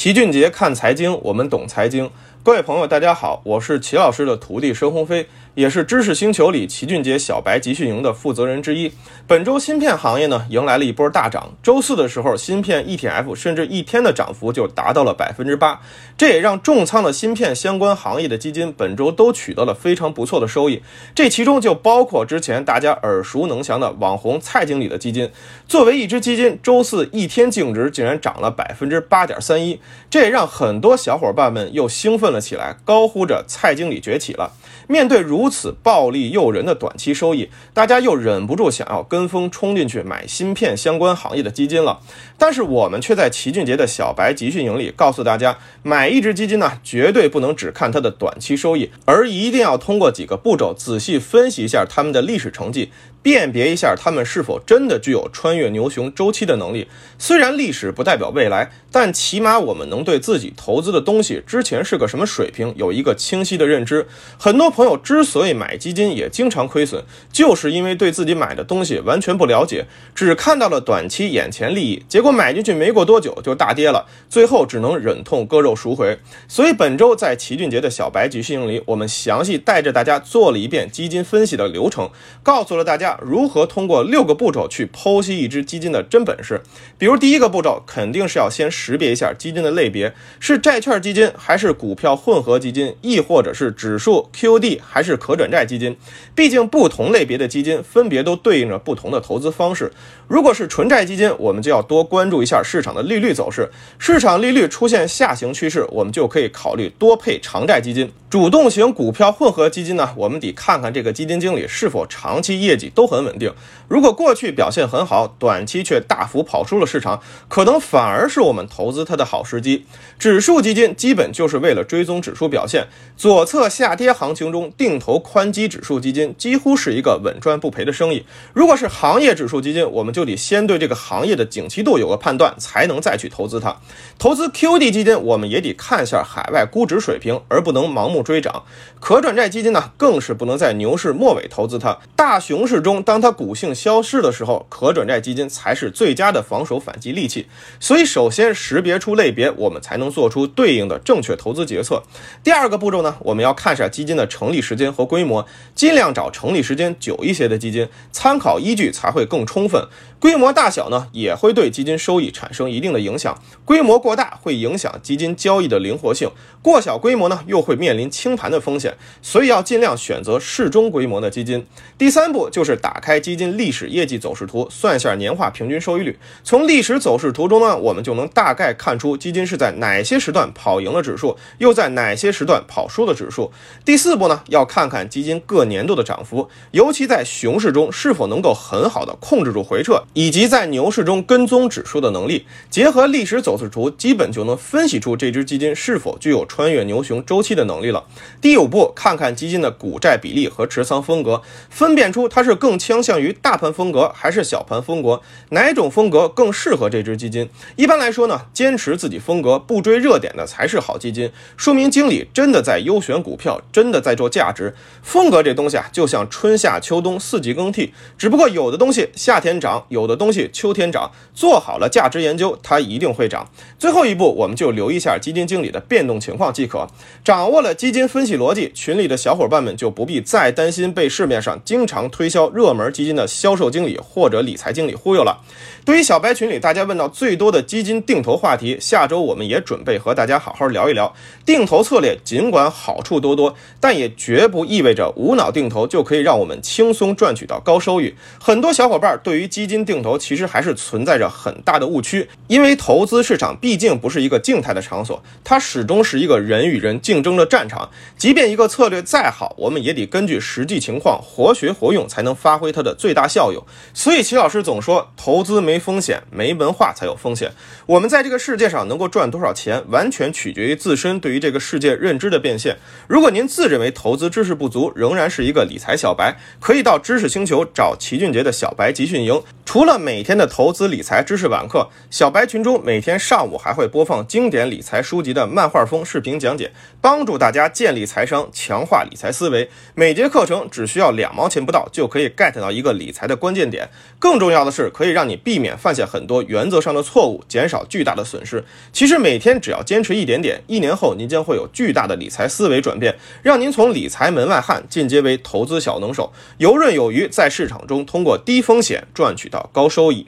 齐俊杰看财经，我们懂财经。各位朋友，大家好，我是齐老师的徒弟申鸿飞，也是知识星球里齐俊杰小白集训营的负责人之一。本周芯片行业呢迎来了一波大涨，周四的时候，芯片 ETF 甚至一天的涨幅就达到了百分之八，这也让重仓的芯片相关行业的基金本周都取得了非常不错的收益。这其中就包括之前大家耳熟能详的网红蔡经理的基金，作为一只基金，周四一天净值竟然涨了百分之八点三一，这也让很多小伙伴们又兴奋。了起来，高呼着蔡经理崛起了。面对如此暴力诱人的短期收益，大家又忍不住想要跟风冲进去买芯片相关行业的基金了。但是我们却在齐俊杰的小白集训营里告诉大家，买一只基金呢，绝对不能只看它的短期收益，而一定要通过几个步骤仔细分析一下他们的历史成绩。辨别一下他们是否真的具有穿越牛熊周期的能力。虽然历史不代表未来，但起码我们能对自己投资的东西之前是个什么水平有一个清晰的认知。很多朋友之所以买基金也经常亏损，就是因为对自己买的东西完全不了解，只看到了短期眼前利益，结果买进去没过多久就大跌了，最后只能忍痛割肉赎回。所以本周在齐俊杰的小白集训营里，我们详细带着大家做了一遍基金分析的流程，告诉了大家。如何通过六个步骤去剖析一只基金的真本事？比如第一个步骤，肯定是要先识别一下基金的类别，是债券基金还是股票混合基金，亦或者是指数 QD 还是可转债基金？毕竟不同类别的基金分别都对应着不同的投资方式。如果是纯债基金，我们就要多关注一下市场的利率走势。市场利率出现下行趋势，我们就可以考虑多配长债基金。主动型股票混合基金呢，我们得看看这个基金经理是否长期业绩都很稳定。如果过去表现很好，短期却大幅跑输了市场，可能反而是我们投资它的好时机。指数基金基本就是为了追踪指数表现，左侧下跌行情中定投宽基指数基金几乎是一个稳赚不赔的生意。如果是行业指数基金，我们就得先对这个行业的景气度有个判断，才能再去投资它。投资 QD 基金，我们也得看一下海外估值水平，而不能盲目。追涨可转债基金呢，更是不能在牛市末尾投资它。大熊市中，当它股性消失的时候，可转债基金才是最佳的防守反击利器。所以，首先识别出类别，我们才能做出对应的正确投资决策。第二个步骤呢，我们要看一下基金的成立时间和规模，尽量找成立时间久一些的基金，参考依据才会更充分。规模大小呢，也会对基金收益产生一定的影响。规模过大会影响基金交易的灵活性，过小规模呢，又会面临清盘的风险。所以要尽量选择适中规模的基金。第三步就是打开基金历史业绩走势图，算一下年化平均收益率。从历史走势图中呢，我们就能大概看出基金是在哪些时段跑赢了指数，又在哪些时段跑输了指数。第四步呢，要看看基金各年度的涨幅，尤其在熊市中是否能够很好的控制住回撤。以及在牛市中跟踪指数的能力，结合历史走势图，基本就能分析出这只基金是否具有穿越牛熊周期的能力了。第五步，看看基金的股债比例和持仓风格，分辨出它是更倾向于大盘风格还是小盘风格，哪种风格更适合这只基金。一般来说呢，坚持自己风格，不追热点的才是好基金，说明经理真的在优选股票，真的在做价值。风格这东西啊，就像春夏秋冬四季更替，只不过有的东西夏天涨，有。有的东西秋天涨，做好了价值研究，它一定会涨。最后一步，我们就留意一下基金经理的变动情况即可。掌握了基基金分析逻辑，群里的小伙伴们就不必再担心被市面上经常推销热门基金的销售经理或者理财经理忽悠了。对于小白群里大家问到最多的基金定投话题，下周我们也准备和大家好好聊一聊。定投策略尽管好处多多，但也绝不意味着无脑定投就可以让我们轻松赚取到高收益。很多小伙伴对于基金定投其实还是存在着很大的误区，因为投资市场毕竟不是一个静态的场所，它始终是一个人与人竞争的战场。即便一个策略再好，我们也得根据实际情况活学活用，才能发挥它的最大效用。所以齐老师总说，投资没风险，没文化才有风险。我们在这个世界上能够赚多少钱，完全取决于自身对于这个世界认知的变现。如果您自认为投资知识不足，仍然是一个理财小白，可以到知识星球找齐俊杰的小白集训营。除了每天的投资理财知识晚课，小白群中每天上午还会播放经典理财书籍的漫画风视频讲解，帮助大家建立财商，强化理财思维。每节课程只需要两毛钱不到，就可以 get 到一个理财的关键点。更重要的是，可以让你避免犯下很多原则上的错误，减少巨大的损失。其实每天只要坚持一点点，一年后您将会有巨大的理财思维转变，让您从理财门外汉进阶为投资小能手，游刃有余，在市场中通过低风险赚取到高收益。